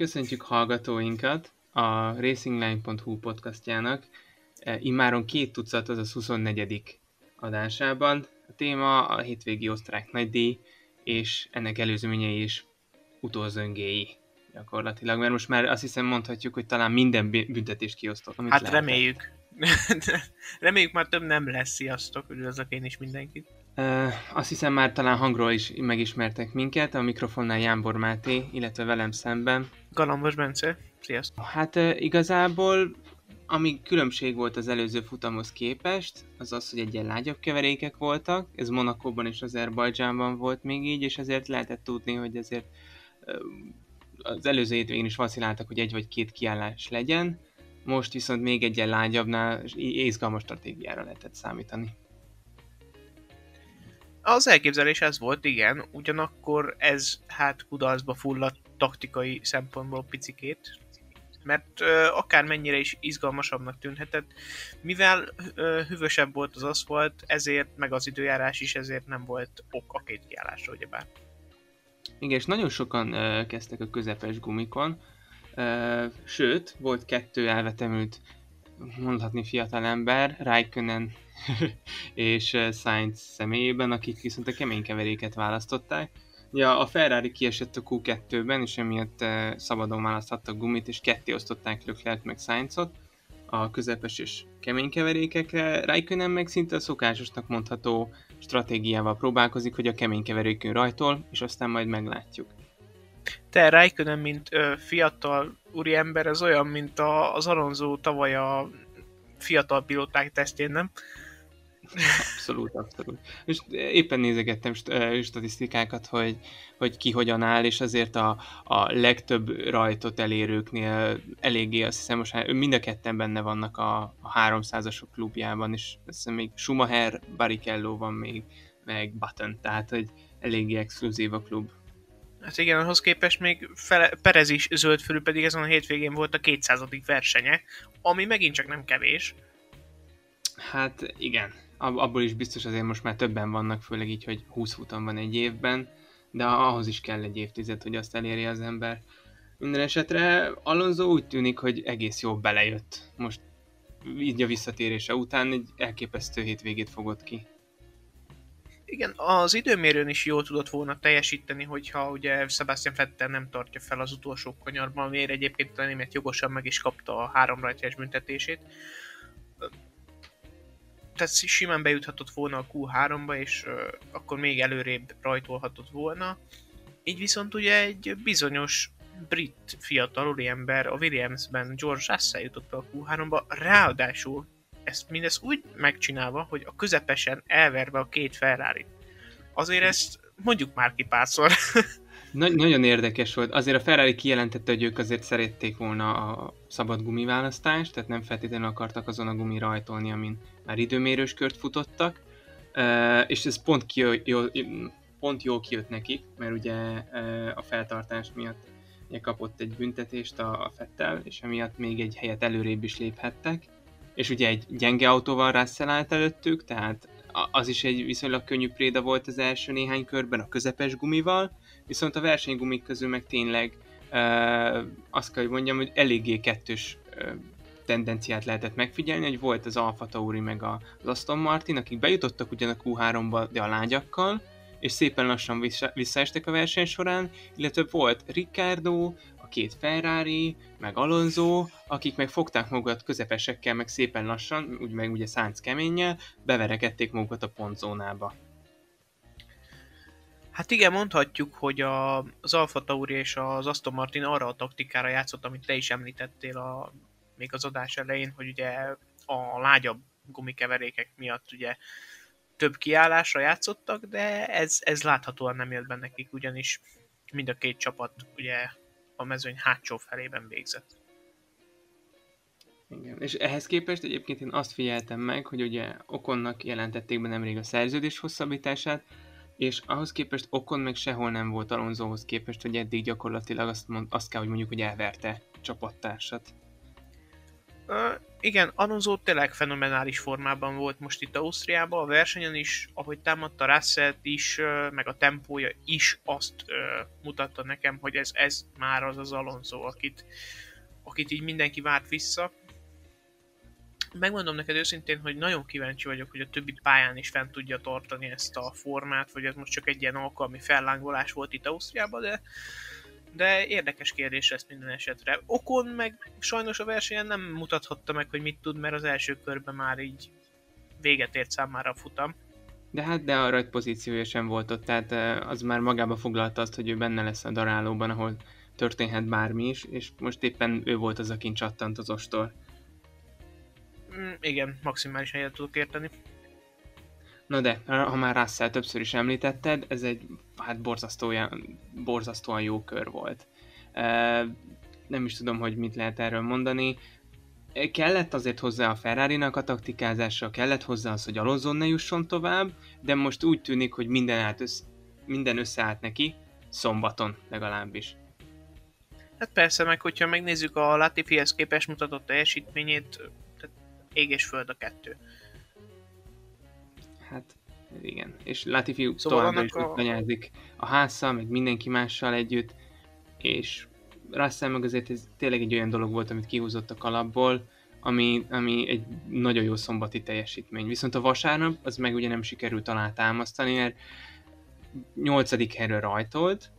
Köszöntjük hallgatóinkat a racingline.hu podcastjának e, immáron két tucat, azaz 24. adásában. A téma a hétvégi osztrák nagydíj, és ennek előzményei is utózöngéi gyakorlatilag, mert most már azt hiszem mondhatjuk, hogy talán minden büntetést kiosztott. Amit hát lehetett. reméljük. reméljük már több nem lesz, sziasztok, üdvözlök én is mindenkit. Azt hiszem már talán hangról is megismertek minket, a mikrofonnál Jánbor Máté, illetve velem szemben. Galambos Bence, sziasztok! Hát igazából ami különbség volt az előző futamhoz képest, az az, hogy egyen lágyabb keverékek voltak, ez Monakóban és Azerbajdzsánban volt még így, és ezért lehetett tudni, hogy ezért uh, az előző hétvégén is vaciláltak, hogy egy vagy két kiállás legyen, most viszont még egyen lágyabbnál izgalmas stratégiára lehetett számítani. Az elképzelés ez volt, igen, ugyanakkor ez hát kudarcba fulladt taktikai szempontból picikét, mert ö, akármennyire is izgalmasabbnak tűnhetett, mivel ö, hűvösebb volt az aszfalt, ezért, meg az időjárás is, ezért nem volt ok a két kiállásra, ugyebár. Igen, és nagyon sokan ö, kezdtek a közepes gumikon, ö, sőt, volt kettő elvetemült mondhatni fiatalember, Raikkonen és Sainz személyében, akik viszont a kemény keveréket választották. Ja, a Ferrari kiesett a Q2-ben, és emiatt szabadon választhattak gumit, és ketté osztották Leclerc meg Sainzot a közepes és kemény keverékekre. Raikkonen meg szinte a szokásosnak mondható stratégiával próbálkozik, hogy a kemény keverékön rajtol, és aztán majd meglátjuk. Te Raikkonen, mint ö, fiatal úriember, ez olyan, mint a, az Alonso tavaly a fiatal pilóták tesztjén, nem? Abszolút, abszolút. És éppen nézegettem statisztikákat, hogy, hogy ki hogyan áll, és azért a, a legtöbb rajtot elérőknél eléggé, azt hiszem most mind a ketten benne vannak a, a 300-asok klubjában, és azt hiszem még Schumacher, Barrichello van még, meg Button, tehát hogy eléggé exkluzív a klub. Hát igen, ahhoz képest még fele, Perez is zöld fölül, pedig ezen a hétvégén volt a 200. versenye, ami megint csak nem kevés. Hát igen, abból is biztos azért most már többen vannak, főleg így, hogy 20 futam van egy évben, de ahhoz is kell egy évtized, hogy azt elérje az ember. Minden esetre Alonso úgy tűnik, hogy egész jól belejött. Most így a visszatérése után egy elképesztő hétvégét fogott ki. Igen, az időmérőn is jól tudott volna teljesíteni, hogyha ugye Sebastian Vettel nem tartja fel az utolsó kanyarban, miért egyébként a német jogosan meg is kapta a három rajtjás büntetését. Tehát simán bejuthatott volna a Q3-ba, és uh, akkor még előrébb rajtolhatott volna. Így viszont ugye egy bizonyos brit fiatal ember a Williamsben George Russell jutott be a Q3-ba, ráadásul ezt mindezt úgy megcsinálva, hogy a közepesen elverve a két ferrari Azért ezt mondjuk már ki párszor. Nagy, nagyon érdekes volt. Azért a Ferrari kijelentette, hogy ők azért szerették volna a szabad gumiválasztást, tehát nem feltétlenül akartak azon a gumi rajtolni, amin már időmérős kört futottak. Uh, és ez pont, ki, jó, pont jól kijött nekik, mert ugye uh, a feltartás miatt ugye kapott egy büntetést a, a Fettel, és emiatt még egy helyet előrébb is léphettek és ugye egy gyenge autóval Russell állt előttük, tehát az is egy viszonylag könnyű préda volt az első néhány körben a közepes gumival, viszont a versenygumik közül meg tényleg uh, azt kell, hogy mondjam, hogy eléggé kettős uh, tendenciát lehetett megfigyelni, hogy volt az Alfa Tauri meg az Aston Martin, akik bejutottak ugyan a Q3-ba, de a lágyakkal, és szépen lassan vissza, visszaestek a verseny során, illetve volt Ricardo, két Ferrari, meg Alonso, akik meg fogták magukat közepesekkel, meg szépen lassan, úgy meg ugye Sainz keményel, beverekedték magukat a pontzónába. Hát igen, mondhatjuk, hogy a, az Alfa Tauri és az Aston Martin arra a taktikára játszott, amit te is említettél a, még az adás elején, hogy ugye a lágyabb gumikeverékek miatt ugye több kiállásra játszottak, de ez, ez láthatóan nem jött benne nekik, ugyanis mind a két csapat ugye a mezőny hátsó felében végzett. Igen. És ehhez képest egyébként én azt figyeltem meg, hogy ugye Okonnak jelentették be nemrég a szerződés hosszabbítását, és ahhoz képest Okon meg sehol nem volt Alonsohoz képest, hogy eddig gyakorlatilag azt, mond, azt kell, hogy mondjuk, hogy elverte csapattársat. Igen, Alonso tényleg fenomenális formában volt most itt Ausztriában, a versenyen is, ahogy támadta russell is, meg a tempója is azt mutatta nekem, hogy ez, ez már az az Alonso, akit, akit így mindenki várt vissza. Megmondom neked őszintén, hogy nagyon kíváncsi vagyok, hogy a többi pályán is fent tudja tartani ezt a formát, vagy ez most csak egy ilyen alkalmi fellángolás volt itt Ausztriában, de de érdekes kérdés lesz minden esetre. Okon meg sajnos a versenyen nem mutathatta meg, hogy mit tud, mert az első körben már így véget ért számára a futam. De hát de a rajt pozíciója sem volt ott, tehát az már magába foglalta azt, hogy ő benne lesz a darálóban, ahol történhet bármi is, és most éppen ő volt az, akin csattant az ostor. Mm, igen, maximálisan egyet tudok érteni. Na de, ha már Russell többször is említetted, ez egy hát borzasztóan, borzasztóan jó kör volt. Nem is tudom, hogy mit lehet erről mondani. Kellett azért hozzá a ferrari a taktikázása, kellett hozzá az, hogy Alonso ne jusson tovább, de most úgy tűnik, hogy minden, át össze, minden összeállt neki, szombaton legalábbis. Hát persze, meg hogyha megnézzük a Latifihez képes mutatott teljesítményét, ég és föld a kettő hát igen. És Latifi szóval továbbra is a... tanyázik a házzal, meg mindenki mással együtt, és Russell meg azért ez tényleg egy olyan dolog volt, amit kihúzott a kalapból, ami, ami egy nagyon jó szombati teljesítmény. Viszont a vasárnap az meg ugye nem sikerült alá támasztani, mert nyolcadik helyről rajtolt,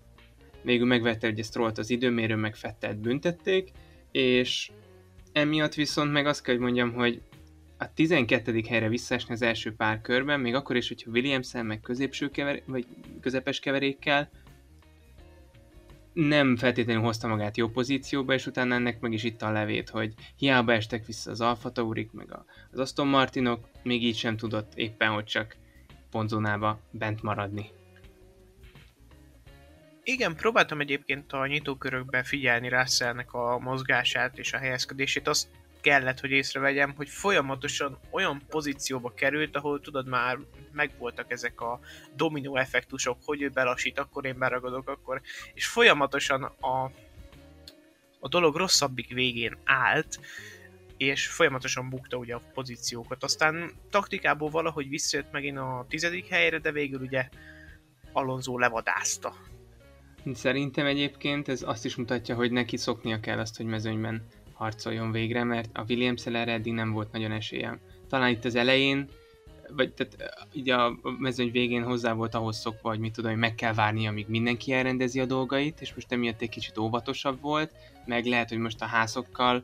végül megvette hogy ezt az időmérő, meg Fettelt büntették, és emiatt viszont meg azt kell, hogy mondjam, hogy a 12. helyre visszaesni az első pár körben, még akkor is, hogyha williams meg középső kever, vagy közepes keverékkel, nem feltétlenül hozta magát jó pozícióba, és utána ennek meg is itt a levét, hogy hiába estek vissza az Alfa Taurik, meg az Aston Martinok, még így sem tudott éppen, hogy csak pontzónába bent maradni. Igen, próbáltam egyébként a nyitókörökben figyelni Russellnek a mozgását és a helyezkedését. Azt kellett, hogy észrevegyem, hogy folyamatosan olyan pozícióba került, ahol tudod már megvoltak ezek a dominó effektusok, hogy ő belassít, akkor én beragadok, akkor, és folyamatosan a, a dolog rosszabbik végén állt, és folyamatosan bukta ugye a pozíciókat. Aztán taktikából valahogy visszajött megint a tizedik helyre, de végül ugye Alonso levadázta. Szerintem egyébként ez azt is mutatja, hogy neki szoknia kell azt, hogy mezőnyben harcoljon végre, mert a williams erre eddig nem volt nagyon esélyem. Talán itt az elején, vagy tehát így a mezőny végén hozzá volt ahhoz szokva, hogy mit tudom, hogy meg kell várni, amíg mindenki elrendezi a dolgait, és most emiatt egy kicsit óvatosabb volt, meg lehet, hogy most a házokkal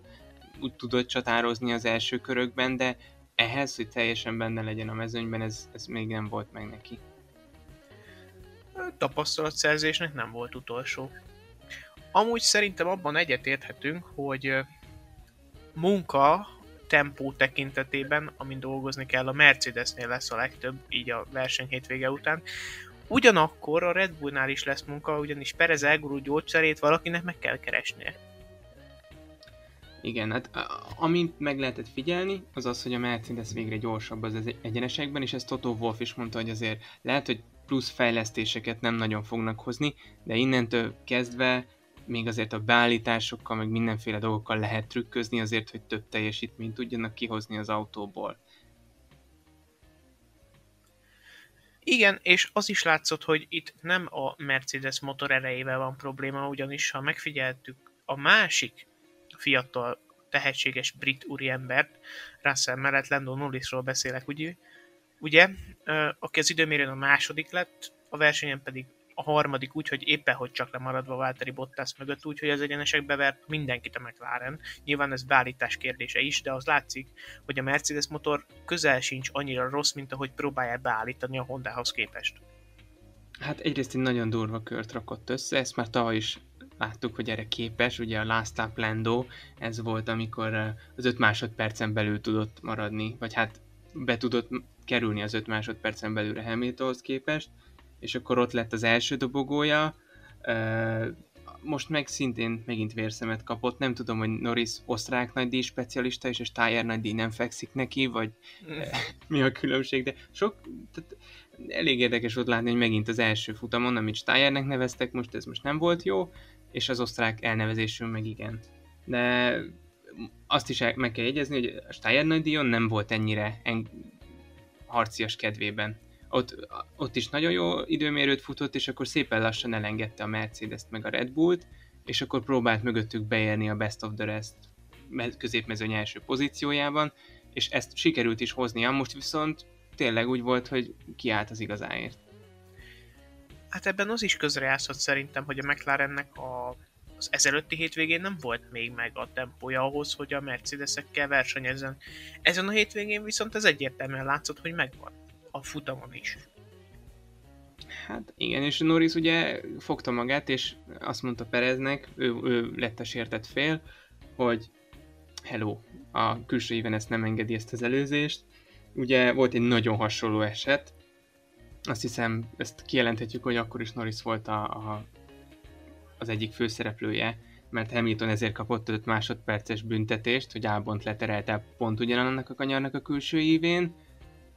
úgy tudott csatározni az első körökben, de ehhez, hogy teljesen benne legyen a mezőnyben, ez, ez még nem volt meg neki. Tapasztalatszerzésnek nem volt utolsó. Amúgy szerintem abban egyetérthetünk, hogy munka tempó tekintetében, amin dolgozni kell, a Mercedesnél lesz a legtöbb, így a verseny hétvége után. Ugyanakkor a Red Bullnál is lesz munka, ugyanis Perez elgurult gyógyszerét valakinek meg kell keresnie. Igen, hát amint meg lehetett figyelni, az az, hogy a Mercedes végre gyorsabb az egyenesekben, és ezt Toto Wolf is mondta, hogy azért lehet, hogy plusz fejlesztéseket nem nagyon fognak hozni, de innentől kezdve még azért a beállításokkal, meg mindenféle dolgokkal lehet trükközni azért, hogy több teljesítményt tudjanak kihozni az autóból. Igen, és az is látszott, hogy itt nem a Mercedes motor erejével van probléma, ugyanis ha megfigyeltük a másik fiatal tehetséges brit úriembert, Russell mellett Lando Norrisról beszélek, ugye, ugye, aki az időmérőn a második lett, a versenyen pedig a harmadik úgy, hogy éppen hogy csak lemaradva Valtteri Bottas mögött, úgyhogy az egyenesek bevert mindenkit a McLaren. Nyilván ez beállítás kérdése is, de az látszik, hogy a Mercedes motor közel sincs annyira rossz, mint ahogy próbálják beállítani a Hondához képest. Hát egyrészt egy nagyon durva kört rakott össze, ezt már tavaly is láttuk, hogy erre képes, ugye a Last Lando, ez volt, amikor az 5 másodpercen belül tudott maradni, vagy hát be tudott kerülni az 5 másodpercen belőle Hamiltonhoz képest, és akkor ott lett az első dobogója, most meg szintén megint vérszemet kapott, nem tudom, hogy Norris osztrák nagydíj specialista, és a Steyer nagydíj nem fekszik neki, vagy mm. mi a különbség, de sok, tehát elég érdekes volt látni, hogy megint az első futamon, amit Steyernek neveztek, most ez most nem volt jó, és az osztrák elnevezésünk meg igen. De azt is meg kell jegyezni, hogy a Steyer nagydíjon nem volt ennyire en- harcias kedvében. Ott, ott is nagyon jó időmérőt futott, és akkor szépen lassan elengedte a Mercedes-t meg a Red Bullt, és akkor próbált mögöttük beérni a Best of the Rest középmezőny első pozíciójában, és ezt sikerült is hoznia, most viszont tényleg úgy volt, hogy kiállt az igazáért. Hát ebben az is közrejátszott szerintem, hogy a McLarennek a, az ezelőtti hétvégén nem volt még meg a tempója ahhoz, hogy a Mercedesekkel versenyezzen. Ezen a hétvégén viszont ez egyértelműen látszott, hogy megvan. A futamon is. Hát igen, és Norris ugye fogta magát, és azt mondta Pereznek, ő, ő lett a sértett fél, hogy hello, a külső éven ezt nem engedi ezt az előzést. Ugye volt egy nagyon hasonló eset, azt hiszem, ezt kijelenthetjük, hogy akkor is Norris volt a, a, az egyik főszereplője, mert Hamilton ezért kapott 5 másodperces büntetést, hogy Albont leterelte pont ugyanannak a kanyarnak a külső évén,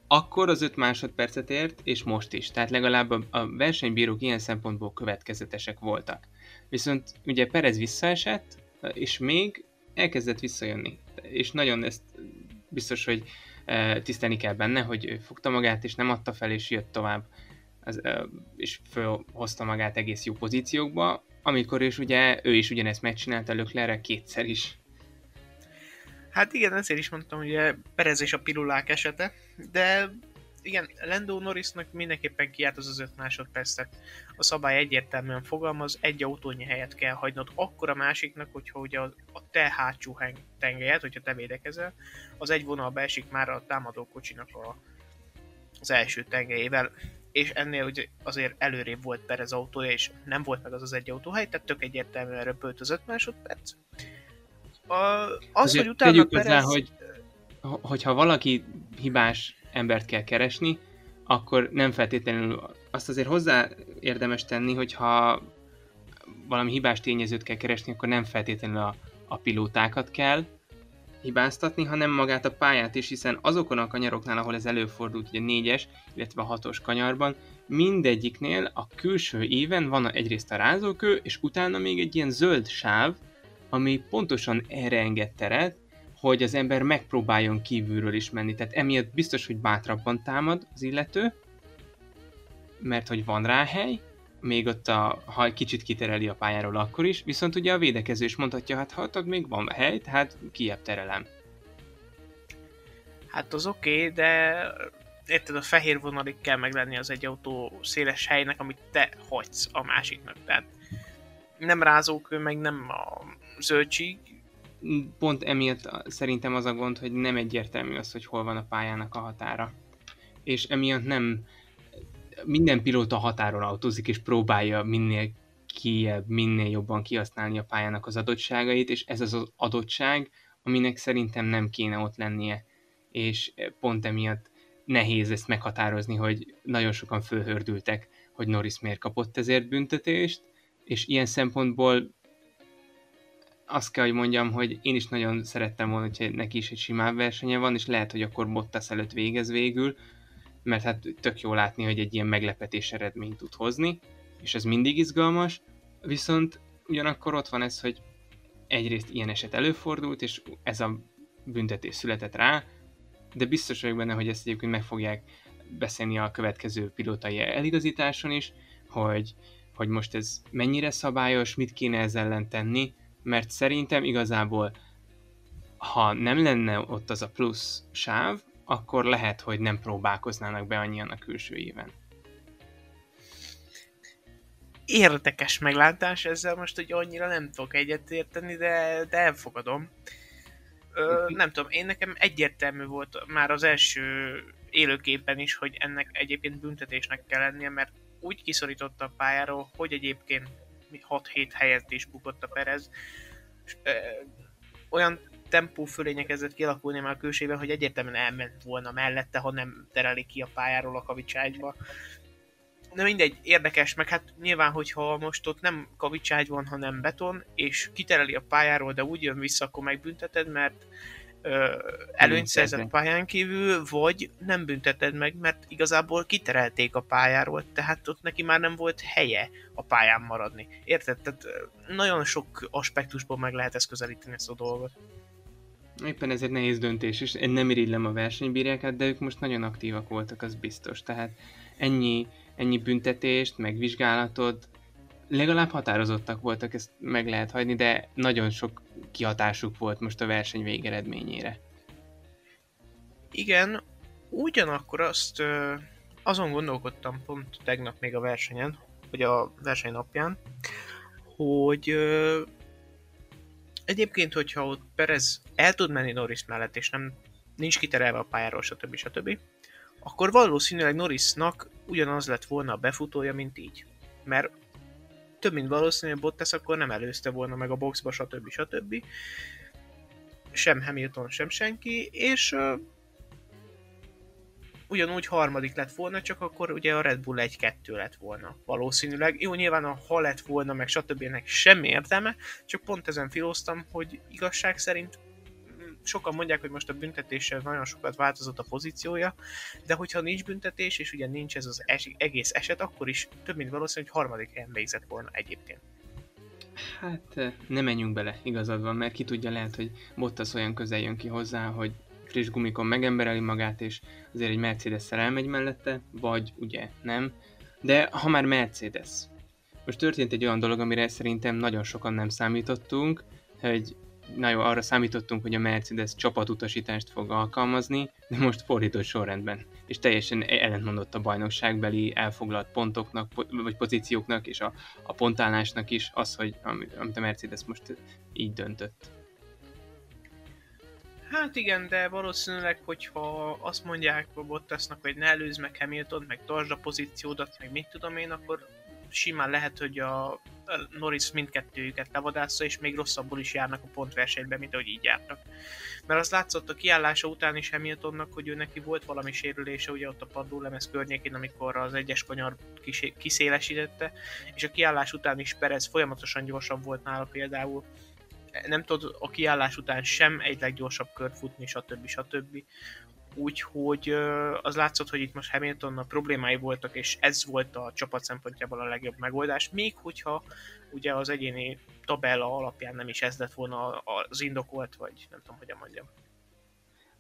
akkor az 5 másodpercet ért, és most is. Tehát legalább a, versenybírók ilyen szempontból következetesek voltak. Viszont ugye Perez visszaesett, és még elkezdett visszajönni. És nagyon ezt biztos, hogy e, tisztelni kell benne, hogy ő fogta magát, és nem adta fel, és jött tovább, e, és fölhozta magát egész jó pozíciókba, amikor is ugye ő is ugyanezt megcsinálta Löklerre kétszer is. Hát igen, ezért is mondtam, hogy Perez és a pirulák esete, de igen, Lando Norrisnak mindenképpen kiállt az az 5 másodpercet. A szabály egyértelműen fogalmaz, egy autónyi helyet kell hagynod akkor a másiknak, hogyha ugye a, a te hátsó tengelyet, hogyha te védekezel, az egy vonalba esik már a támadó kocsinak a, az első tengelyével, és ennél ugye azért előrébb volt Perez autója, és nem volt meg az az egy autóhely, tehát tök egyértelműen röpölt az 5 másodperc. A, az, Azért hogy utána Perez... Hozzá, hogy hogyha valaki hibás embert kell keresni, akkor nem feltétlenül azt azért hozzá érdemes tenni, hogyha valami hibás tényezőt kell keresni, akkor nem feltétlenül a, a pilótákat kell hibáztatni, hanem magát a pályát is, hiszen azokon a kanyaroknál, ahol ez előfordult, ugye a négyes, illetve a hatos kanyarban, mindegyiknél a külső éven van egyrészt a rázókő, és utána még egy ilyen zöld sáv, ami pontosan erre enged teret, hogy az ember megpróbáljon kívülről is menni. Tehát emiatt biztos, hogy bátrabban támad az illető, mert hogy van rá hely, még ott a, ha kicsit kitereli a pályáról akkor is, viszont ugye a védekező is mondhatja, hát ha még van hely, tehát kiebb terelem. Hát az oké, okay, de érted, a fehér vonalig kell meg lenni az egy autó széles helynek, amit te hagysz a másiknak. Tehát nem rázókő, meg nem a zöldség, pont emiatt szerintem az a gond, hogy nem egyértelmű az, hogy hol van a pályának a határa. És emiatt nem minden pilóta határon autózik, és próbálja minél kiebb, minél jobban kihasználni a pályának az adottságait, és ez az az adottság, aminek szerintem nem kéne ott lennie. És pont emiatt nehéz ezt meghatározni, hogy nagyon sokan fölhördültek, hogy Norris miért kapott ezért büntetést, és ilyen szempontból azt kell, hogy mondjam, hogy én is nagyon szerettem volna, hogy neki is egy simább versenye van, és lehet, hogy akkor Bottas előtt végez végül, mert hát tök jó látni, hogy egy ilyen meglepetés eredményt tud hozni, és ez mindig izgalmas, viszont ugyanakkor ott van ez, hogy egyrészt ilyen eset előfordult, és ez a büntetés született rá, de biztos vagyok benne, hogy ezt egyébként meg fogják beszélni a következő pilotai eligazításon is, hogy, hogy most ez mennyire szabályos, mit kéne ezzel ellen tenni, mert szerintem igazából ha nem lenne ott az a plusz sáv, akkor lehet, hogy nem próbálkoznának be annyian a külső éven. Érdekes meglátás, ezzel most, hogy annyira nem tudok egyetérteni, de, de elfogadom. Ö, nem tudom, én nekem egyértelmű volt már az első élőképpen is, hogy ennek egyébként büntetésnek kell lennie, mert úgy kiszorította a pályáról, hogy egyébként 6-7 helyet is bukott a Perez. És, ö, olyan tempó fölénye kezdett kialakulni már a külsében, hogy egyértelműen elment volna mellette, ha nem tereli ki a pályáról a kavicságyba. De mindegy, érdekes, meg hát nyilván, hogyha most ott nem kavicságy van, hanem beton, és kitereli a pályáról, de úgy jön vissza, akkor megbünteted, mert ö, előnyt szerzett pályán kívül, vagy nem bünteted meg, mert igazából kiterelték a pályáról, tehát ott neki már nem volt helye a pályán maradni. Érted? Tehát nagyon sok aspektusból meg lehet ezt közelíteni ezt a dolgot. Éppen ezért nehéz döntés, és én nem irigylem a versenybírákat, de ők most nagyon aktívak voltak, az biztos. Tehát ennyi, ennyi büntetést, meg vizsgálatot, legalább határozottak voltak, ezt meg lehet hagyni, de nagyon sok kihatásuk volt most a verseny végeredményére. Igen, ugyanakkor azt azon gondolkodtam pont tegnap még a versenyen, vagy a verseny napján, hogy egyébként, hogyha ott Perez el tud menni Norris mellett, és nem nincs kiterelve a pályáról, stb. stb., akkor valószínűleg Norrisnak ugyanaz lett volna a befutója, mint így. Mert több mint valószínű, hogy Bottas akkor nem előzte volna meg a boxba, stb. stb. Sem Hamilton, sem senki, és ugyanúgy harmadik lett volna, csak akkor ugye a Red Bull 1-2 lett volna valószínűleg. Jó, nyilván a ha lett volna, meg stb. ennek semmi értelme, csak pont ezen filóztam, hogy igazság szerint sokan mondják, hogy most a büntetéssel nagyon sokat változott a pozíciója, de hogyha nincs büntetés, és ugye nincs ez az es- egész eset, akkor is több mint valószínű, hogy harmadik helyen végzett volna egyébként. Hát nem menjünk bele, igazad van, mert ki tudja, lehet, hogy Bottas olyan közel jön ki hozzá, hogy friss gumikon megembereli magát, és azért egy Mercedes-szel elmegy mellette, vagy ugye nem. De ha már Mercedes, most történt egy olyan dolog, amire szerintem nagyon sokan nem számítottunk, hogy na jó, arra számítottunk, hogy a Mercedes csapatutasítást fog alkalmazni, de most fordított sorrendben. És teljesen ellentmondott a bajnokságbeli elfoglalt pontoknak, vagy pozícióknak, és a, a pontállásnak is az, hogy amit a Mercedes most így döntött. Hát igen, de valószínűleg, hogyha azt mondják a Bottasnak, hogy ne előz meg Hamilton, meg tartsd a pozíciódat, meg mit tudom én, akkor simán lehet, hogy a Norris mindkettőjüket levadásza, és még rosszabbul is járnak a pontversenyben, mint ahogy így jártak. Mert az látszott a kiállása után is Hamiltonnak, hogy ő neki volt valami sérülése, ugye ott a padlólemez környékén, amikor az egyes kanyar kiszélesítette, és a kiállás után is Perez folyamatosan gyorsabb volt nála például. Nem tud a kiállás után sem egy leggyorsabb kört futni, stb. stb. Úgyhogy az látszott, hogy itt most Hamiltonnak problémái voltak, és ez volt a csapat szempontjából a legjobb megoldás, még hogyha ugye az egyéni tabella alapján nem is ez lett volna az indokolt, vagy nem tudom, hogyan mondjam.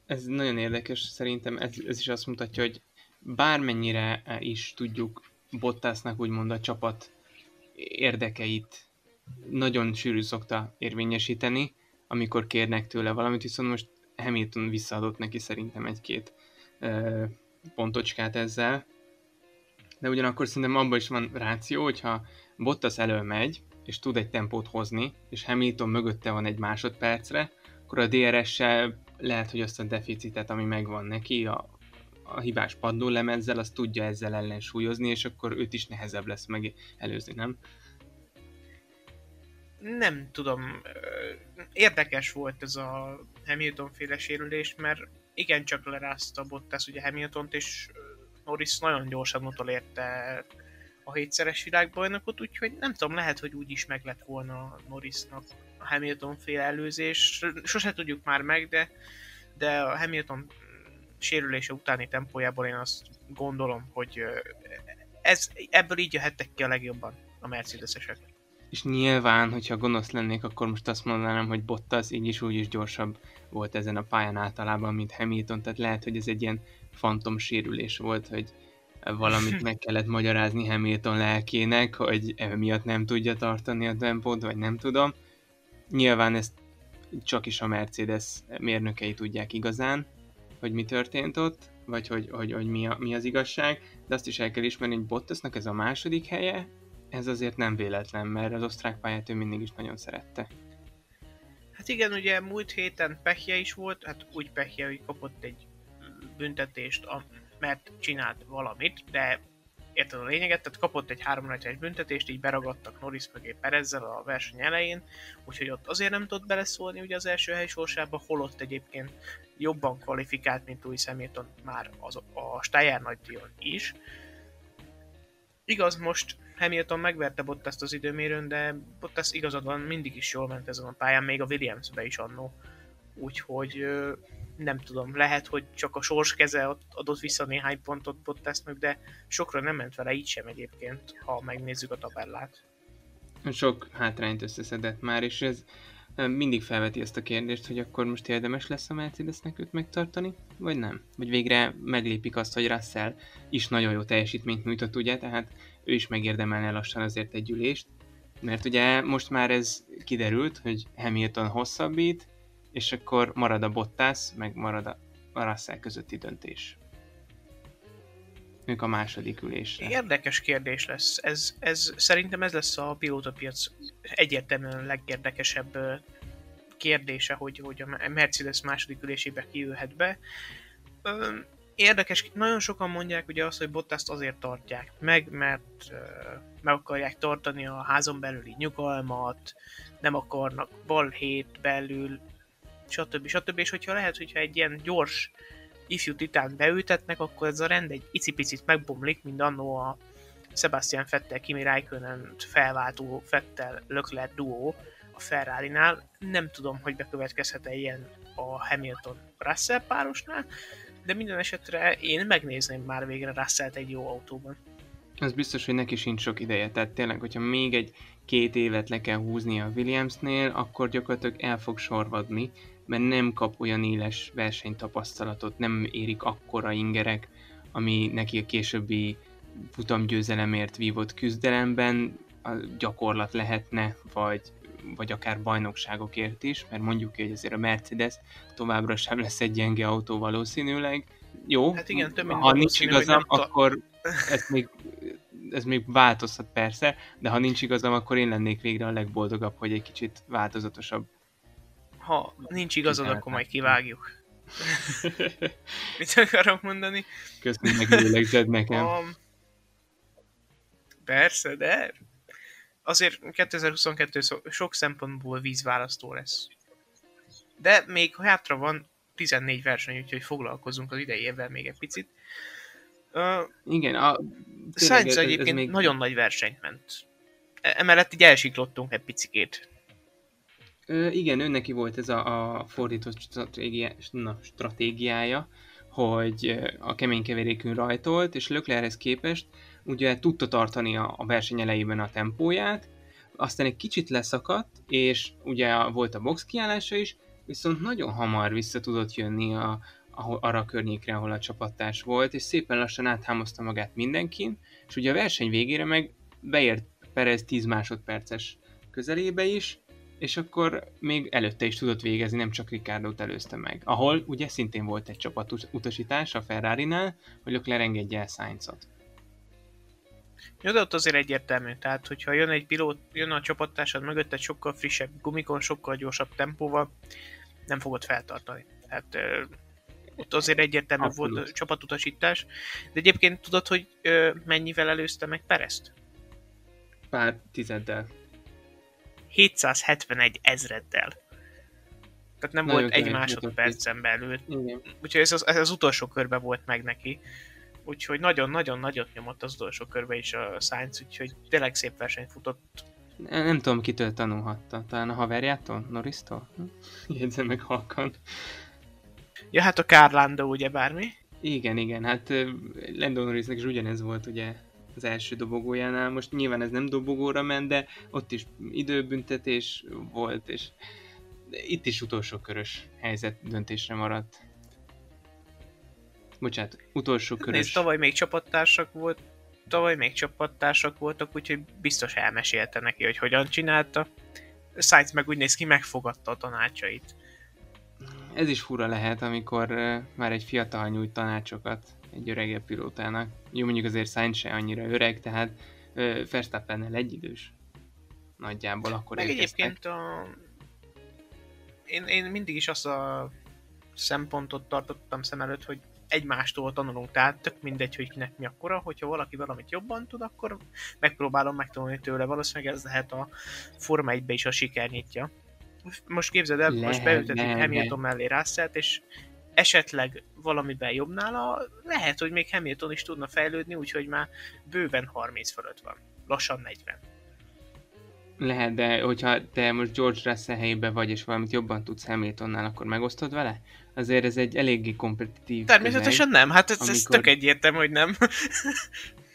Ez nagyon érdekes, szerintem ez, ez is azt mutatja, hogy bármennyire is tudjuk Bottasnak úgymond a csapat érdekeit nagyon sűrű szokta érvényesíteni, amikor kérnek tőle valamit, viszont most Hamilton visszaadott neki szerintem egy-két ö, pontocskát ezzel. De ugyanakkor szerintem abban is van ráció, hogyha Bottas elől megy, és tud egy tempót hozni, és Hamilton mögötte van egy másodpercre, akkor a DRS-sel lehet, hogy azt a deficitet, ami megvan neki, a, a hibás lemezzel, azt tudja ezzel ellensúlyozni, és akkor őt is nehezebb lesz meg előzni, nem? Nem tudom. Érdekes volt ez a Hamilton féle sérülés, mert igencsak lerázta Bottas ugye Hamiltont, és Norris nagyon gyorsan utolérte a hétszeres világbajnokot, úgyhogy nem tudom, lehet, hogy úgy is meg lett volna Norrisnak a Hamilton féle előzés. Sose tudjuk már meg, de, de a Hamilton sérülése utáni tempójából én azt gondolom, hogy ez, ebből így jöhettek ki a legjobban a Mercedes-esek. És nyilván, hogyha gonosz lennék, akkor most azt mondanám, hogy Bottas így is úgy is gyorsabb volt ezen a pályán általában, mint Hamilton, tehát lehet, hogy ez egy ilyen fantom sérülés volt, hogy valamit meg kellett magyarázni Hamilton lelkének, hogy emiatt nem tudja tartani a tempót, vagy nem tudom. Nyilván ezt csak is a Mercedes mérnökei tudják igazán, hogy mi történt ott, vagy hogy, hogy, hogy mi, a, mi az igazság, de azt is el kell ismerni, hogy Bottasnak ez a második helye, ez azért nem véletlen, mert az osztrák pályát ő mindig is nagyon szerette. Hát igen, ugye múlt héten pehje is volt, hát úgy pehje, hogy kapott egy büntetést, mert csinált valamit, de érted a lényeget, tehát kapott egy 3 es büntetést, így beragadtak Norris mögé Perezzel a verseny elején, úgyhogy ott azért nem tudott beleszólni ugye az első hely sorsába, holott egyébként jobban kvalifikált, mint új Hamilton már az, a Steyer nagy is. Igaz, most Hamilton megverte Bottas az időmérőn, de Bottas igazad van, mindig is jól ment ezen a pályán, még a Williamsbe is annó. Úgyhogy nem tudom, lehet, hogy csak a sors keze adott vissza néhány pontot Bottasnak, de sokra nem ment vele így sem egyébként, ha megnézzük a tabellát. Sok hátrányt összeszedett már, és ez mindig felveti ezt a kérdést, hogy akkor most érdemes lesz a Mercedesnek őt megtartani, vagy nem? Vagy végre meglépik azt, hogy Russell is nagyon jó teljesítményt nyújtott, ugye, tehát ő is megérdemelne lassan azért egy ülést, mert ugye most már ez kiderült, hogy Hamilton hosszabbít, és akkor marad a Bottas, meg marad a Russell közötti döntés. Ők a második ülésre. Érdekes kérdés lesz. Ez, ez, szerintem ez lesz a pilótapiac egyértelműen legérdekesebb kérdése, hogy, hogy a Mercedes második ülésébe kiülhet be. Érdekes, nagyon sokan mondják ugye azt, hogy Bottaszt azért tartják meg, mert meg akarják tartani a házon belüli nyugalmat, nem akarnak balhét belül, stb. stb. És hogyha lehet, hogyha egy ilyen gyors ifjú titán beültetnek, akkor ez a rend egy icipicit megbomlik, mint annó a Sebastian Fettel, Kimi Räikkönen felváltó Fettel Leclerc duó a Ferrari-nál. Nem tudom, hogy bekövetkezhet-e ilyen a Hamilton-Russell párosnál, de minden esetre én megnézném már végre Russell-t egy jó autóban. Az biztos, hogy neki sincs sok ideje, tehát tényleg, hogyha még egy két évet le kell húzni a Williamsnél, akkor gyakorlatilag el fog sorvadni, mert nem kap olyan éles versenytapasztalatot, nem érik akkora ingerek, ami neki a későbbi futamgyőzelemért vívott küzdelemben a gyakorlat lehetne, vagy, vagy akár bajnokságokért is, mert mondjuk hogy azért a Mercedes továbbra sem lesz egy gyenge autó valószínűleg. Jó, hát igen, több ha nincs igazam, akkor ez még, ez még változhat persze, de ha nincs igazam, akkor én lennék végre a legboldogabb, hogy egy kicsit változatosabb ha nincs igazad, akkor majd kivágjuk. Mit akarok mondani? Köszönöm, meglélegzed nekem. Um, persze, de azért 2022 sok szempontból vízválasztó lesz. De még hátra van 14 verseny, úgyhogy foglalkozunk az idei évvel még egy picit. Uh, Igen, a... Sainz egyébként még... nagyon nagy versenyt ment. E- emellett így elsiklottunk egy picikét. Ö, igen, önnek volt ez a, a fordított stratégia, na, stratégiája, hogy a kemény keverékünk rajtolt, és Leclerchez képest ugye tudta tartani a, a verseny elejében a tempóját, aztán egy kicsit leszakadt, és ugye volt a box kiállása is, viszont nagyon hamar vissza tudott jönni a, ahol, arra a környékre, ahol a csapattárs volt, és szépen lassan áthámozta magát mindenkin, és ugye a verseny végére meg beért Perez 10 másodperces közelébe is, és akkor még előtte is tudott végezni, nem csak Ricardo-t előzte meg. Ahol ugye szintén volt egy csapatutasítás a Ferrari-nál, hogy Leclerc engedje el Sainzot. De ott azért egyértelmű, tehát hogyha jön egy pilót, jön a csapattársad mögött egy sokkal frissebb gumikon, sokkal gyorsabb tempóval, nem fogod feltartani. Tehát ö, ott azért egyértelmű Abszolút. volt a csapatutasítás. De egyébként tudod, hogy ö, mennyivel előzte meg Perezt? Pár tizeddel. 771 ezreddel. Tehát nem Nagyon volt egy másodpercen belül. Igen. Úgyhogy ez az, ez az utolsó körbe volt meg neki. Úgyhogy nagyon-nagyon nagyot nyomott az utolsó körbe is a Sainz, úgyhogy tényleg szép versenyt futott. Nem, nem tudom, kitől tanulhatta. Talán a haverjától? Norrisztól? Hm? Jegyzem meg halkan. Ja, hát a Kárlándó ugye bármi? Igen, igen, hát Lando Norrisnek is ugyanez volt ugye az első dobogójánál. Most nyilván ez nem dobogóra ment, de ott is időbüntetés volt, és itt is utolsó körös helyzet döntésre maradt. Bocsánat, utolsó körös. Nézd, tavaly még csapattársak volt, tavaly még csapattársak voltak, úgyhogy biztos elmesélte neki, hogy hogyan csinálta. Sainz meg úgy néz ki, megfogadta a tanácsait. Ez is fura lehet, amikor már egy fiatal nyújt tanácsokat egy öregebb pilótának. Jó, mondjuk azért Sainz se annyira öreg, tehát Verstappennel egyidős. Nagyjából akkor Meg egyébként a... én, én mindig is azt a szempontot tartottam szem előtt, hogy egymástól tanulunk, tehát tök mindegy, hogy kinek mi akkora, hogyha valaki valamit jobban tud, akkor megpróbálom megtanulni tőle, valószínűleg ez lehet a Forma 1 is a siker nyitja. Most képzeld el, most beültetik Hamilton mellé russell és esetleg valamiben jobb nála, lehet, hogy még Hamilton is tudna fejlődni, úgyhogy már bőven 30 fölött van. Lassan 40. Lehet, de hogyha te most George Russell helyében vagy, és valamit jobban tudsz Hamiltonnál, akkor megosztod vele? Azért ez egy eléggé kompetitív Természetesen közeg, nem, hát ez, amikor... ez tök egyértelmű, hogy nem.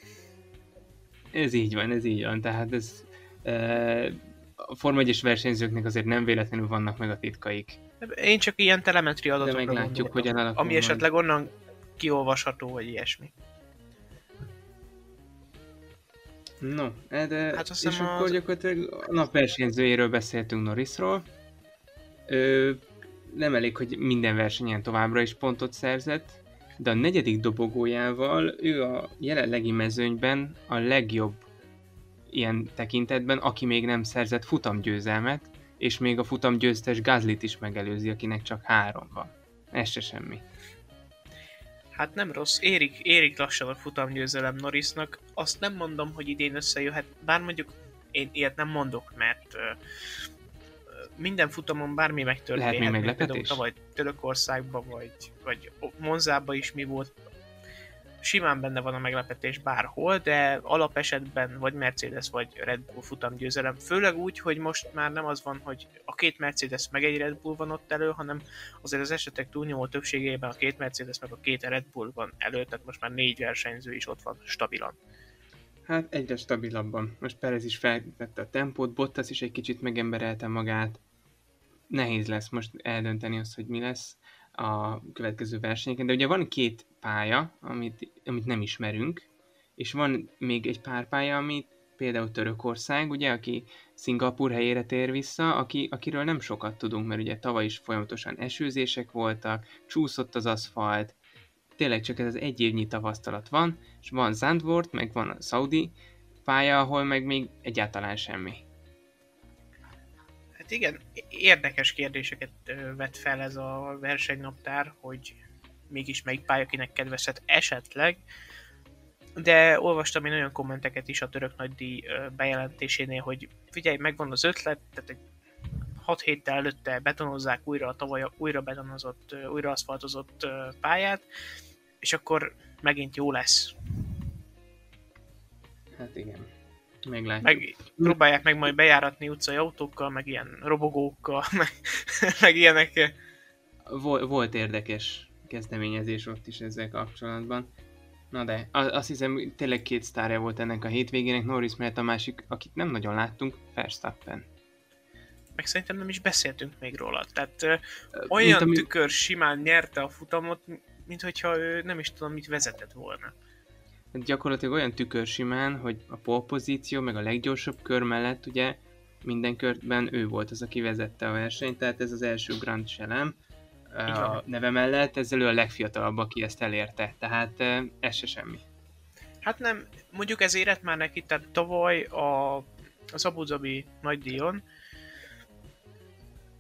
ez így van, ez így van, tehát ez... Uh, a Forma 1 versenyzőknek azért nem véletlenül vannak meg a titkaik. Én csak ilyen telemetri De adatokra meglátjuk, gondoltam, hogyan alakul Ami esetleg onnan kiolvasható, vagy ilyesmi. No, e, de Hát és hiszem akkor az- gyakorlatilag a nap versenyzőjéről beszéltünk Norrisról. Ö, nem elég, hogy minden versenyen továbbra is pontot szerzett, de a negyedik dobogójával ő a jelenlegi mezőnyben a legjobb ilyen tekintetben, aki még nem szerzett futamgyőzelmet, és még a futamgyőztes Gazlit is megelőzi, akinek csak három van. Ez se semmi. Hát nem rossz, érik, érik lassan a futamgyőzelem Norrisnak. Azt nem mondom, hogy idén összejöhet, bár mondjuk én ilyet nem mondok, mert minden futamon bármi megtörténhet. Lehet még meglepetés? Például tavaly Törökországban, vagy, vagy Monzában is mi volt. Simán benne van a meglepetés bárhol, de alapesetben vagy Mercedes, vagy Red Bull futamgyőzelem. Főleg úgy, hogy most már nem az van, hogy a két Mercedes meg egy Red Bull van ott elő, hanem azért az esetek túlnyomó többségében a két Mercedes meg a két Red Bull van elő, tehát most már négy versenyző is ott van stabilan. Hát egyre stabilabban. Most Perez is felvette a tempót, Bottas is egy kicsit megemberelte magát. Nehéz lesz most eldönteni azt, hogy mi lesz a következő versenyeken, de ugye van két pálya, amit, amit nem ismerünk, és van még egy pár pálya, amit például Törökország, ugye, aki Szingapur helyére tér vissza, aki, akiről nem sokat tudunk, mert ugye tavaly is folyamatosan esőzések voltak, csúszott az aszfalt, tényleg csak ez az egy évnyi tapasztalat van, és van Zandvoort, meg van a Saudi pálya, ahol meg még egyáltalán semmi. Hát igen, érdekes kérdéseket vet fel ez a versenynaptár, hogy mégis melyik pálya kinek kedvezhet esetleg, de olvastam én olyan kommenteket is a török nagydíj bejelentésénél, hogy figyelj, megvan az ötlet, tehát egy 6 héttel előtte betonozzák újra a tavaly újra betonozott, újra aszfaltozott pályát, és akkor megint jó lesz. Hát igen. Meglátjuk. Meg próbálják meg majd bejáratni utcai autókkal, meg ilyen robogókkal, meg, meg ilyenek. Vol- volt érdekes kezdeményezés ott is ezzel kapcsolatban. Na de, azt hiszem tényleg két sztárja volt ennek a hétvégének, Norris mellett a másik, akit nem nagyon láttunk, Verstappen. Meg szerintem nem is beszéltünk még róla. Tehát ö, Mint olyan ami- tükör simán nyerte a futamot, mint hogyha ő nem is tudom, mit vezetett volna. Gyakorlatilag olyan tükör simán, hogy a pole pozíció, meg a leggyorsabb kör mellett ugye minden körben ő volt az, aki vezette a versenyt, tehát ez az első Grand Chelem a neve mellett, ezzel ő a legfiatalabb, aki ezt elérte, tehát eh, ez se semmi. Hát nem, mondjuk ez érett már neki, tehát tavaly a, az Abu Dhabi nagydíjon,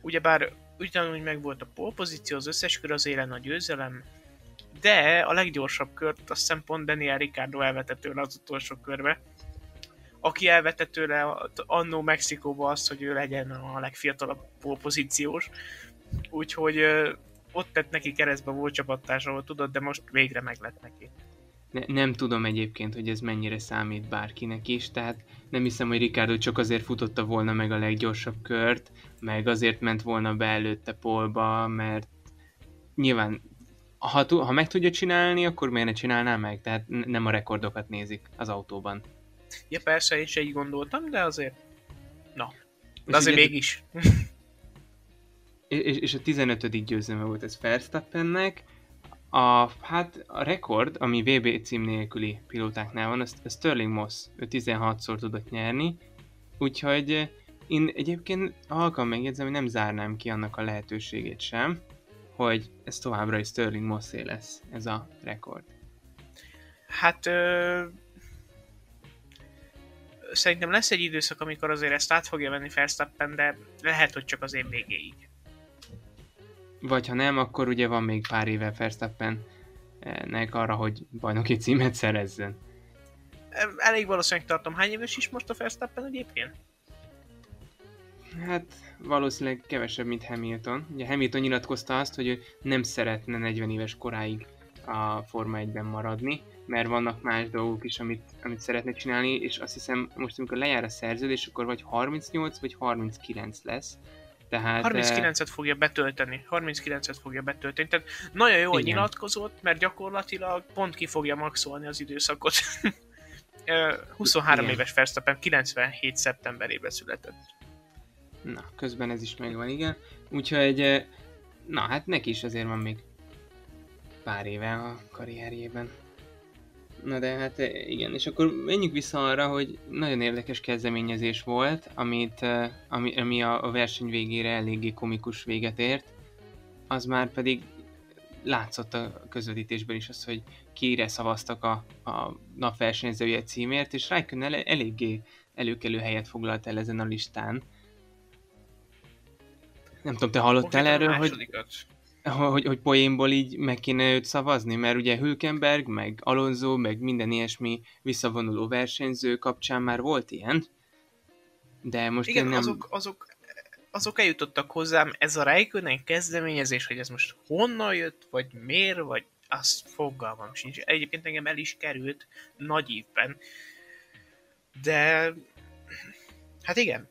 ugyebár ugyanúgy meg volt a pole pozíció, az összes kör az élen a győzelem, de a leggyorsabb kört azt hiszem pont Daniel Ricciardo elvetett tőle az utolsó körbe, aki elvetett tőle annó Mexikóba azt, hogy ő legyen a legfiatalabb pozíciós, úgyhogy ott tett neki keresztbe volt csapattársa, ahol tudod, de most végre meg lett neki. Ne, nem tudom egyébként, hogy ez mennyire számít bárkinek is, tehát nem hiszem, hogy Ricardo csak azért futotta volna meg a leggyorsabb kört, meg azért ment volna be előtte polba, mert nyilván ha, ha meg tudja csinálni, akkor miért ne csinálná meg? Tehát nem a rekordokat nézik az autóban. Ja persze, én se így gondoltam, de azért... Na. És De azért ugye- mégis. És, és a 15. győzelme volt ez Verstappennek. A, hát a rekord, ami VB cím nélküli pilótáknál van, az, az Sterling Moss. Ő 16-szor tudott nyerni. Úgyhogy eh, én egyébként halkan megjegyzem, hogy nem zárnám ki annak a lehetőségét sem, hogy ez továbbra is Sterling Mossé lesz, ez a rekord. Hát... Ö... Szerintem lesz egy időszak, amikor azért ezt át fogja venni Verstappen, de lehet, hogy csak az év végéig. Vagy ha nem, akkor ugye van még pár éve Verstappennek arra, hogy bajnoki címet szerezzen. Elég valószínűleg tartom. Hány éves is most a Verstappen egyébként? Hát valószínűleg kevesebb, mint Hamilton. Ugye Hamilton nyilatkozta azt, hogy ő nem szeretne 40 éves koráig a Forma 1-ben maradni, mert vannak más dolgok is, amit, amit szeretne csinálni, és azt hiszem most, amikor lejár a szerződés, akkor vagy 38 vagy 39 lesz. Tehát... eh, 39-et fogja betölteni. 39-et fogja betölteni. Tehát nagyon jól Igen. nyilatkozott, mert gyakorlatilag pont ki fogja maxolni az időszakot. Ö, 23 Igen. éves Verstappen 97. szeptemberében született. Na, közben ez is megvan, igen. Úgyhogy, eh, na hát neki is azért van még pár éve a karrierjében. Na de hát eh, igen, és akkor menjünk vissza arra, hogy nagyon érdekes kezdeményezés volt, amit, eh, ami, ami a, a verseny végére eléggé komikus véget ért. Az már pedig látszott a közvetítésben is az, hogy kire szavaztak a, a napversenyzője címért, és Raikkonen el, eléggé előkelő helyet foglalt el ezen a listán. Nem tudom, te hallottál erről, hogy, hogy, hogy poénból így meg kéne őt szavazni, mert ugye Hülkenberg, meg Alonso, meg minden ilyesmi visszavonuló versenyző kapcsán már volt ilyen. De most Igen, én nem... azok, azok, azok eljutottak hozzám, ez a Raikkonen kezdeményezés, hogy ez most honnan jött, vagy miért, vagy azt fogalmam sincs. Egyébként engem el is került nagy évben. De hát igen,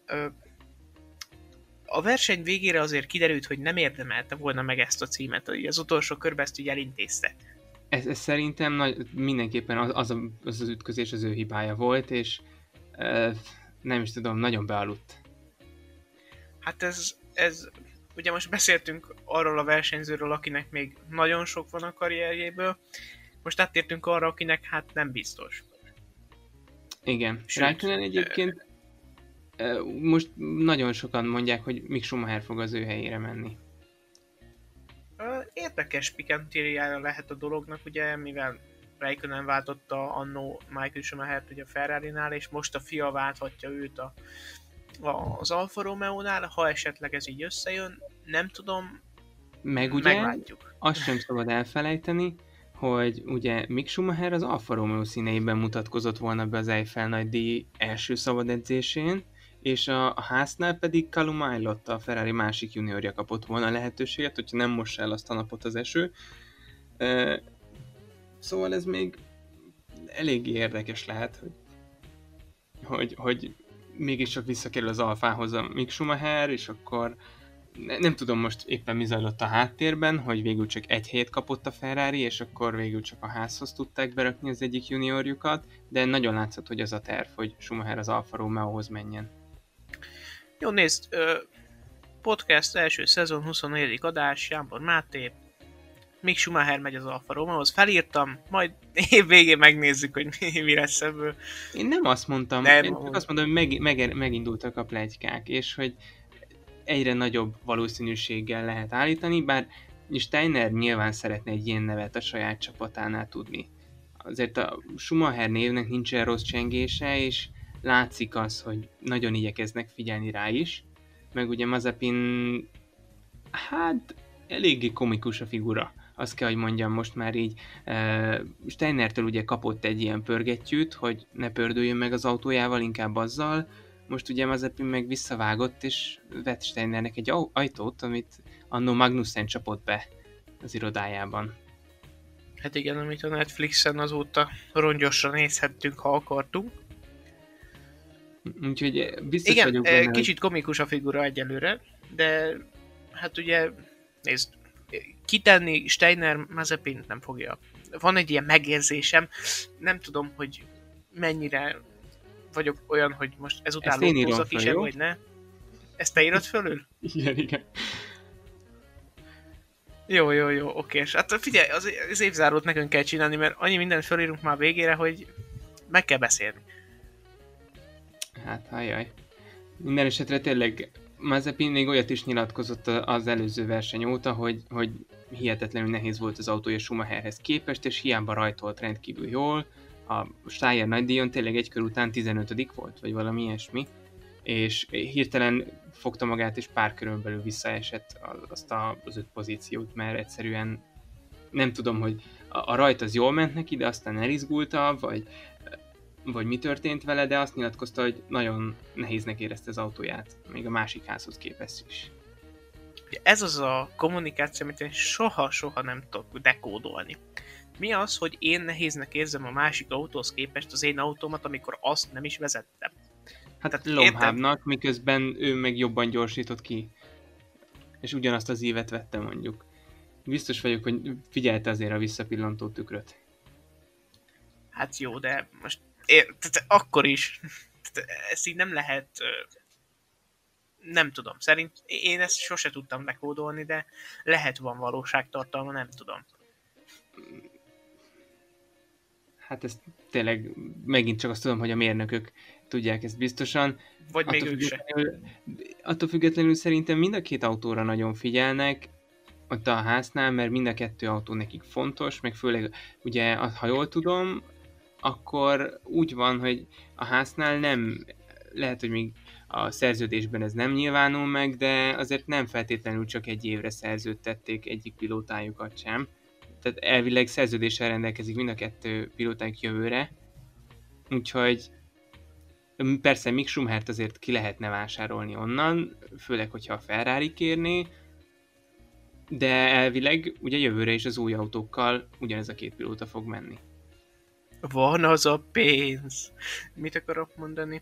a verseny végére azért kiderült, hogy nem érdemelte volna meg ezt a címet, hogy az utolsó körben ezt ugye elintézte. Ez, ez szerintem nagy, mindenképpen az, az, a, az az ütközés az ő hibája volt, és e, nem is tudom, nagyon bealudt. Hát ez, ez, ugye most beszéltünk arról a versenyzőről, akinek még nagyon sok van a karrierjéből, most áttértünk arra, akinek hát nem biztos. Igen. Raikkonen egyébként most nagyon sokan mondják, hogy Mick Schumacher fog az ő helyére menni. Érdekes pikantériája lehet a dolognak, ugye, mivel Raikkonen váltotta annó Michael Schumacher-t ugye a Ferrari-nál, és most a fia válthatja őt a, a, az Alfa Romeo-nál, ha esetleg ez így összejön, nem tudom, Meg ugye, meglátjuk. azt sem szabad elfelejteni, hogy ugye Mick Schumacher az Alfa Romeo színeiben mutatkozott volna be az Eiffel nagy díj első szabad edzésén, és a, a háznál pedig Callum Aylott, a Ferrari másik juniorja kapott volna a lehetőséget, hogyha nem mossa el azt a napot az eső. E, szóval ez még eléggé érdekes lehet, hogy, hogy, hogy mégiscsak visszakerül az alfához a Mick Schumacher, és akkor ne, nem tudom most éppen mi zajlott a háttérben, hogy végül csak egy helyet kapott a Ferrari, és akkor végül csak a házhoz tudták berakni az egyik juniorjukat, de nagyon látszott, hogy az a terv, hogy Schumacher az Alfa Romeo-hoz menjen. Jó, nézd, podcast első szezon 24. adás, Jámbor Máté, Mick Schumacher megy az Alfa Romeo-hoz, felírtam, majd év végén megnézzük, hogy mi, mi lesz ebből. Én nem azt mondtam, nem, én csak azt mondom, hogy meg, meg, megindultak a plegykák, és hogy egyre nagyobb valószínűséggel lehet állítani, bár Steiner nyilván szeretne egy ilyen nevet a saját csapatánál tudni. Azért a Schumacher névnek nincsen rossz csengése, és látszik az, hogy nagyon igyekeznek figyelni rá is, meg ugye Mazepin, hát eléggé komikus a figura. Azt kell, hogy mondjam most már így. Uh, Steinertől ugye kapott egy ilyen pörgettyűt, hogy ne pördüljön meg az autójával, inkább azzal. Most ugye Mazepin meg visszavágott, és vett Steinernek egy ajtót, amit annó Magnussen csapott be az irodájában. Hát igen, amit a Netflixen azóta rongyosra nézhettünk, ha akartunk. Úgyhogy eh, biztos Igen, vagyok benne, kicsit komikus a figura egyelőre, de hát ugye, nézd, kitenni Steiner Mazepin nem fogja. Van egy ilyen megérzésem, nem tudom, hogy mennyire vagyok olyan, hogy most ezután lótózok is, vagy ne. Ezt te írod fölül? igen, igen. Jó, jó, jó, oké. Hát figyelj, az, az évzárót nekünk kell csinálni, mert annyi mindent fölírunk már végére, hogy meg kell beszélni. Hát, ajaj. Minden esetre tényleg Mazepin még olyat is nyilatkozott az előző verseny óta, hogy, hogy hihetetlenül nehéz volt az autója Schumacherhez képest, és hiába rajtolt rendkívül jól. A Steyer nagydíjon tényleg egy kör után 15 volt, vagy valami ilyesmi, és hirtelen fogta magát, és pár körön belül visszaesett azt az öt pozíciót, mert egyszerűen nem tudom, hogy a, a rajt az jól ment neki, de aztán elizgulta, vagy vagy mi történt vele, de azt nyilatkozta, hogy nagyon nehéznek érezte az autóját, még a másik házhoz képest is. Ez az a kommunikáció, amit én soha-soha nem tudok dekódolni. Mi az, hogy én nehéznek érzem a másik autóhoz képest az én autómat, amikor azt nem is vezettem? Hát Tehát lomhábnak, miközben ő meg jobban gyorsított ki. És ugyanazt az évet vette mondjuk. Biztos vagyok, hogy figyelte azért a visszapillantó tükröt. Hát jó, de most ér, tehát akkor is, tehát ezt így nem lehet nem tudom, szerint én ezt sose tudtam dekódolni, de lehet van valóságtartalma, nem tudom. Hát ez tényleg megint csak azt tudom, hogy a mérnökök tudják ezt biztosan. Vagy attól még ők se. Attól függetlenül szerintem mind a két autóra nagyon figyelnek, ott a háznál, mert mind a kettő autó nekik fontos, meg főleg ugye, ha jól tudom, akkor úgy van, hogy a háznál nem, lehet, hogy még a szerződésben ez nem nyilvánul meg, de azért nem feltétlenül csak egy évre szerződtették egyik pilótájukat sem. Tehát elvileg szerződéssel rendelkezik mind a kettő pilótájuk jövőre, úgyhogy persze Mick Schumhert azért ki lehetne vásárolni onnan, főleg, hogyha a Ferrari kérné, de elvileg ugye jövőre is az új autókkal ugyanez a két pilóta fog menni. Van az a pénz! Mit akarok mondani?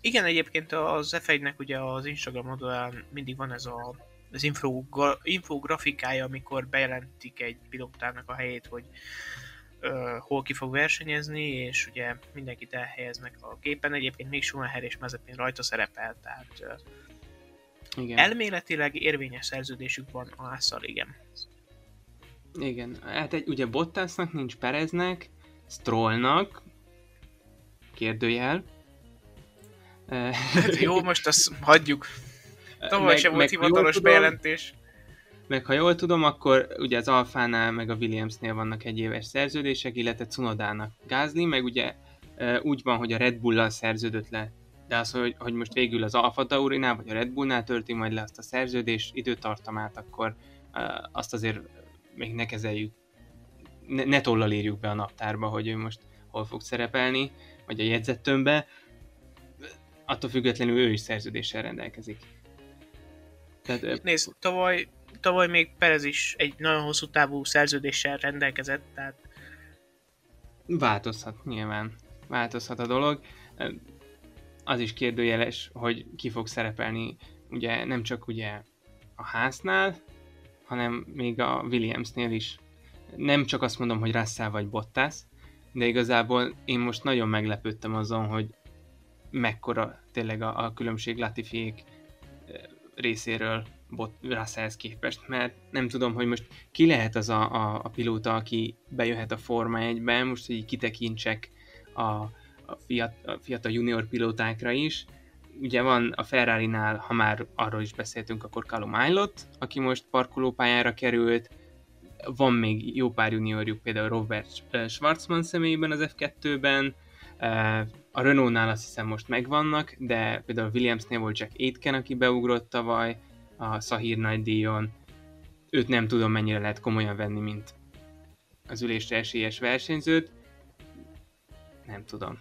Igen, egyébként az f ugye az Instagram oldalán mindig van ez a, az infogra, infografikája, amikor bejelentik egy pilótának a helyét, hogy uh, hol ki fog versenyezni, és ugye mindenkit elhelyeznek a képen. Egyébként még Schumacher és Mazepin rajta szerepel, tehát uh, igen. elméletileg érvényes szerződésük van a ásszal, igen. Igen, hát egy, ugye Bottasnak nincs Pereznek, Strollnak, kérdőjel, Hát jó, most azt hagyjuk. Tavaly sem volt hivatalos bejelentés. Meg ha jól tudom, akkor ugye az Alfánál meg a Williamsnél vannak egy éves szerződések, illetve Cunodának Gázli, meg ugye úgy van, hogy a Red Bull-lal szerződött le. De az, hogy, hogy most végül az Alfa Taurinál vagy a Red Bullnál tölti majd le azt a szerződés időtartamát, akkor azt azért még ne kezeljük, ne, ne tollal írjuk be a naptárba, hogy ő most hol fog szerepelni, vagy a jegyzettömbbe, attól függetlenül ő is szerződéssel rendelkezik. Tehát, Nézd, tavaly, tavaly még Perez is egy nagyon hosszú távú szerződéssel rendelkezett, tehát... Változhat nyilván. Változhat a dolog. Az is kérdőjeles, hogy ki fog szerepelni ugye nem csak ugye a háznál, hanem még a Williamsnél is. Nem csak azt mondom, hogy Russell vagy Bottas, de igazából én most nagyon meglepődtem azon, hogy mekkora tényleg a, a különbség Latifiék részéről bot, Russellhez képest, mert nem tudom, hogy most ki lehet az a, a, a pilóta, aki bejöhet a Forma 1-be, most hogy kitekintsek a, a, fiat, a fiatal junior pilótákra is. Ugye van a Ferrari-nál, ha már arról is beszéltünk, akkor Callum Aylott, aki most parkolópályára került, van még jó pár juniorjuk, például Robert Schwarzman személyében az F2-ben, a Renault-nál azt hiszem most megvannak, de például Williamsnél volt Jack Aitken, aki beugrott tavaly a Sahir nagy díjon. Őt nem tudom mennyire lehet komolyan venni, mint az ülésre esélyes versenyzőt. Nem tudom.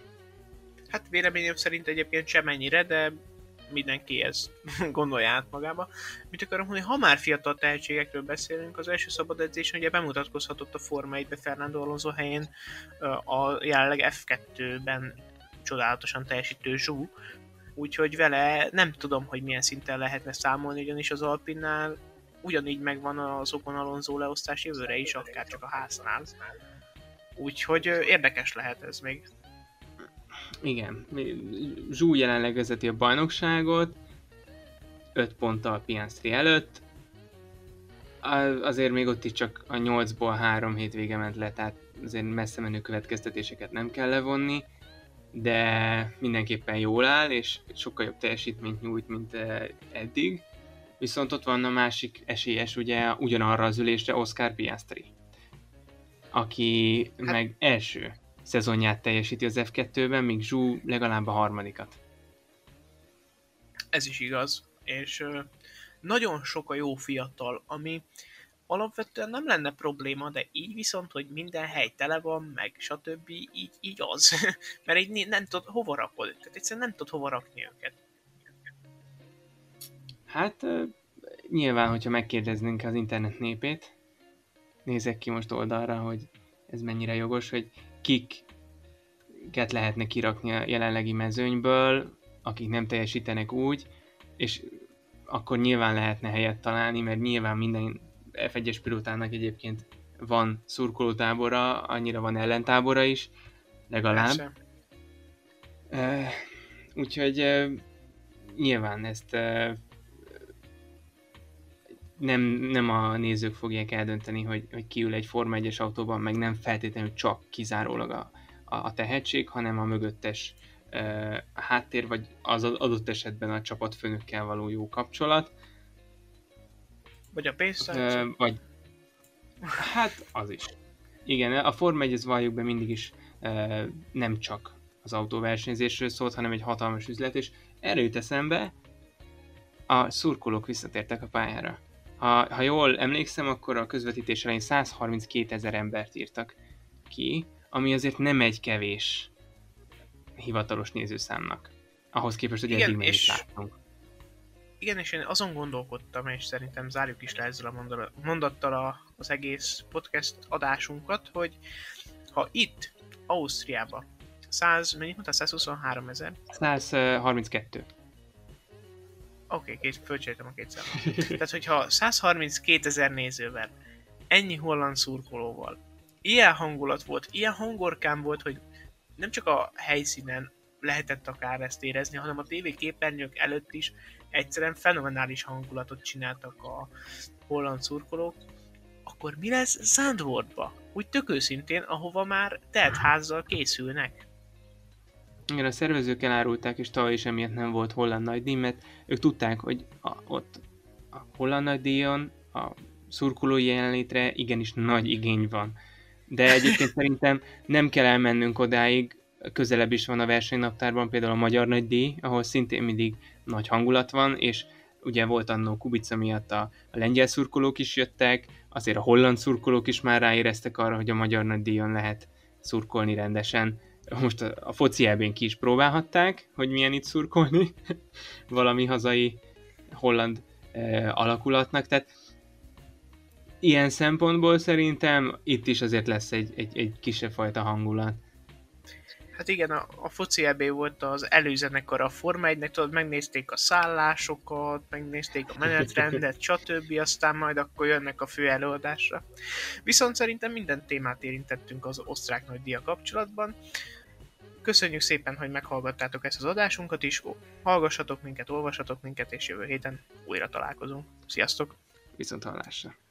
Hát véleményem szerint egyébként sem ennyire, de mindenki ezt gondolja át magába. Mit akarom mondani, ha már fiatal tehetségekről beszélünk, az első szabad edzésen ugye bemutatkozhatott a Forma 1 Fernando Alonso helyén a jelenleg F2-ben csodálatosan teljesítő Zsú, úgyhogy vele nem tudom, hogy milyen szinten lehetne számolni, ugyanis az Alpinnál ugyanígy megvan az Ocon Alonso leosztás jövőre is, akár csak a háznál. Úgyhogy érdekes lehet ez még. Igen, Zsú jelenleg vezeti a bajnokságot, 5 ponttal Piastri előtt, azért még ott is csak a 8-ból 3 hétvége ment le, tehát azért messze menő következtetéseket nem kell levonni de mindenképpen jól áll, és sokkal jobb teljesítményt nyújt, mint eh, eddig. Viszont ott van a másik esélyes, ugye ugyanarra az ülésre Oscar Piastri, aki hát... meg első szezonját teljesíti az F2-ben, míg Zsú legalább a harmadikat. Ez is igaz, és nagyon sok a jó fiatal, ami alapvetően nem lenne probléma, de így viszont, hogy minden hely tele van, meg stb. így, így az. Mert így nem tudod hova rakod. Tehát egyszerűen nem tudod hova rakni őket. Hát nyilván, hogyha megkérdeznénk az internet népét, nézek ki most oldalra, hogy ez mennyire jogos, hogy kiket lehetne kirakni a jelenlegi mezőnyből, akik nem teljesítenek úgy, és akkor nyilván lehetne helyet találni, mert nyilván minden F1-es pilótának egyébként van szurkolótábora, annyira van ellentábora is, legalább. Uh, úgyhogy uh, nyilván ezt uh, nem, nem a nézők fogják eldönteni, hogy, hogy kiül egy Forma 1-es autóban, meg nem feltétlenül csak kizárólag a, a, a tehetség, hanem a mögöttes uh, háttér, vagy az adott esetben a csapatfőnökkel való jó kapcsolat. Vagy a pénztárca. Uh, vagy Hát az is. Igen, a Forma 1 ez valljuk be mindig is uh, nem csak az autóversenyzésről szólt, hanem egy hatalmas üzlet, és erre jut eszembe, a szurkolók visszatértek a pályára. Ha, ha jól emlékszem, akkor a közvetítés elején 132 ezer embert írtak ki, ami azért nem egy kevés hivatalos nézőszámnak. Ahhoz képest, hogy Igen, eddig és... láttunk. Igen, és én azon gondolkodtam, és szerintem zárjuk is le ezzel a mondattal a, az egész podcast adásunkat, hogy ha itt, Ausztriában 100, mennyit mondta? 123 ezer? 132. Oké, okay, fölcsértem a két számot. Tehát, hogyha 132 ezer nézővel, ennyi holland szurkolóval, ilyen hangulat volt, ilyen hangorkán volt, hogy nem csak a helyszínen lehetett akár ezt érezni, hanem a tévé képernyők előtt is egyszerűen fenomenális hangulatot csináltak a holland szurkolók, akkor mi lesz Zandvoortba? Úgy tök őszintén, ahova már telt házzal készülnek. Igen, a szervezők elárulták, és tavaly is emiatt nem volt holland nagydíj, mert ők tudták, hogy a, ott a holland nagydíjon a szurkolói jelenlétre igenis nagy igény van. De egyébként szerintem nem kell elmennünk odáig, közelebb is van a versenynaptárban például a Magyar Nagydíj, ahol szintén mindig nagy hangulat van, és ugye volt annó Kubica miatt a, a lengyel szurkolók is jöttek, azért a holland szurkolók is már ráéreztek arra, hogy a Magyar Nagydíjon lehet szurkolni rendesen most a, a foci elbén ki is próbálhatták, hogy milyen itt szurkolni valami hazai holland e, alakulatnak, tehát ilyen szempontból szerintem itt is azért lesz egy, egy, egy kisebb fajta hangulat. Hát igen, a, a foci EB volt az előzenekar a Forma 1-nek, tudod, megnézték a szállásokat, megnézték a menetrendet, stb. Aztán majd akkor jönnek a fő előadásra. Viszont szerintem minden témát érintettünk az osztrák nagy dia kapcsolatban. Köszönjük szépen, hogy meghallgattátok ezt az adásunkat is. Hallgassatok minket, olvassatok minket, és jövő héten újra találkozunk. Sziasztok! Viszont hallásra!